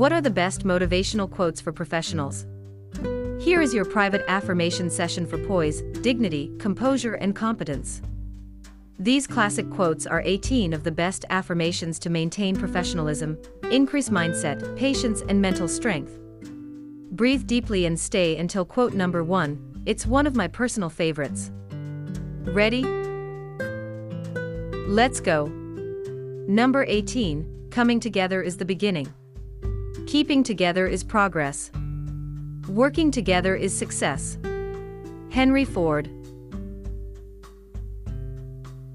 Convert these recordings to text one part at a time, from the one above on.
What are the best motivational quotes for professionals? Here is your private affirmation session for poise, dignity, composure, and competence. These classic quotes are 18 of the best affirmations to maintain professionalism, increase mindset, patience, and mental strength. Breathe deeply and stay until quote number 1. It's one of my personal favorites. Ready? Let's go. Number 18 Coming together is the beginning. Keeping together is progress. Working together is success. Henry Ford.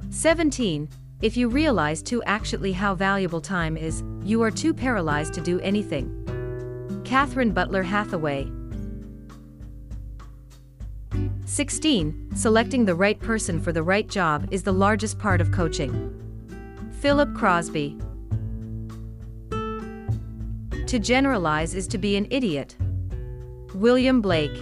17. If you realize too actually how valuable time is, you are too paralyzed to do anything. Katharine Butler Hathaway. 16. Selecting the right person for the right job is the largest part of coaching. Philip Crosby. To generalize is to be an idiot. William Blake.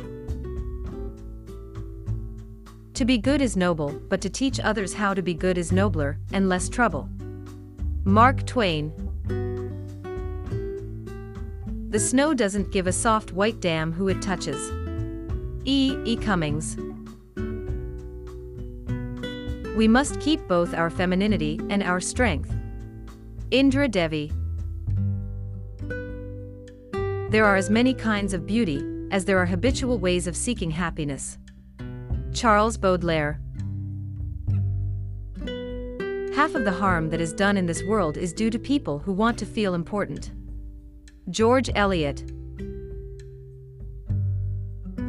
To be good is noble, but to teach others how to be good is nobler and less trouble. Mark Twain. The snow doesn't give a soft white dam who it touches. E. E. Cummings. We must keep both our femininity and our strength. Indra Devi. There are as many kinds of beauty as there are habitual ways of seeking happiness. Charles Baudelaire. Half of the harm that is done in this world is due to people who want to feel important. George Eliot.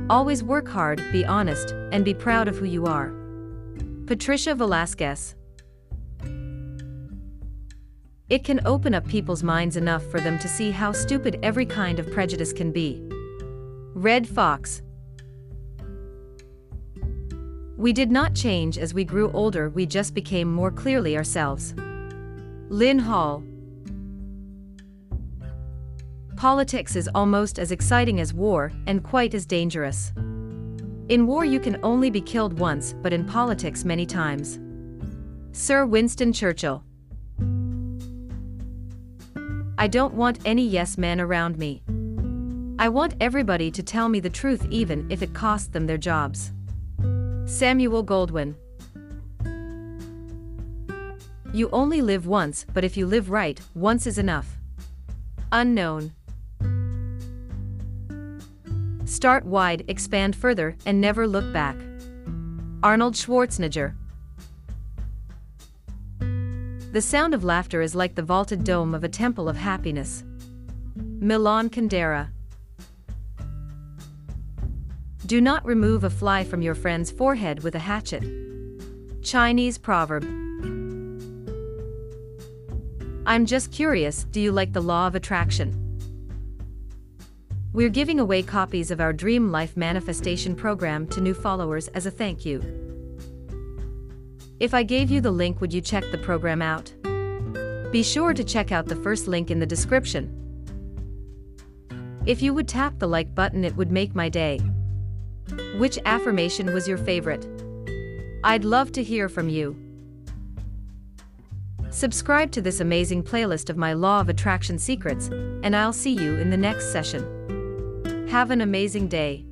Always work hard, be honest, and be proud of who you are. Patricia Velasquez. It can open up people's minds enough for them to see how stupid every kind of prejudice can be. Redd Foxx. We did not change as we grew older, we just became more clearly ourselves. Lynn Hall. Politics is almost as exciting as war and quite as dangerous. In war, you can only be killed once, but in politics, many times. Sir Winston Churchill. I don't want any yes men around me. I want everybody to tell me the truth, even if it costs them their jobs. Samuel Goldwyn. You only live once, but if you live right, once is enough. Unknown. Start wide, expand further, and never look back. Arnold Schwarzenegger. The sound of laughter is like the vaulted dome of a temple of happiness. Milan Kundera. Do not remove a fly from your friend's forehead with a hatchet. Chinese proverb. I'm just curious, do you like the law of attraction? We're giving away copies of our Dream Life Manifestation program to new followers as a thank you. If I gave you the link, would you check the program out? Be sure to check out the first link in the description. If you would tap the like button, it would make my day. Which affirmation was your favorite? I'd love to hear from you. Subscribe to this amazing playlist of my Law of Attraction secrets, and I'll see you in the next session. Have an amazing day.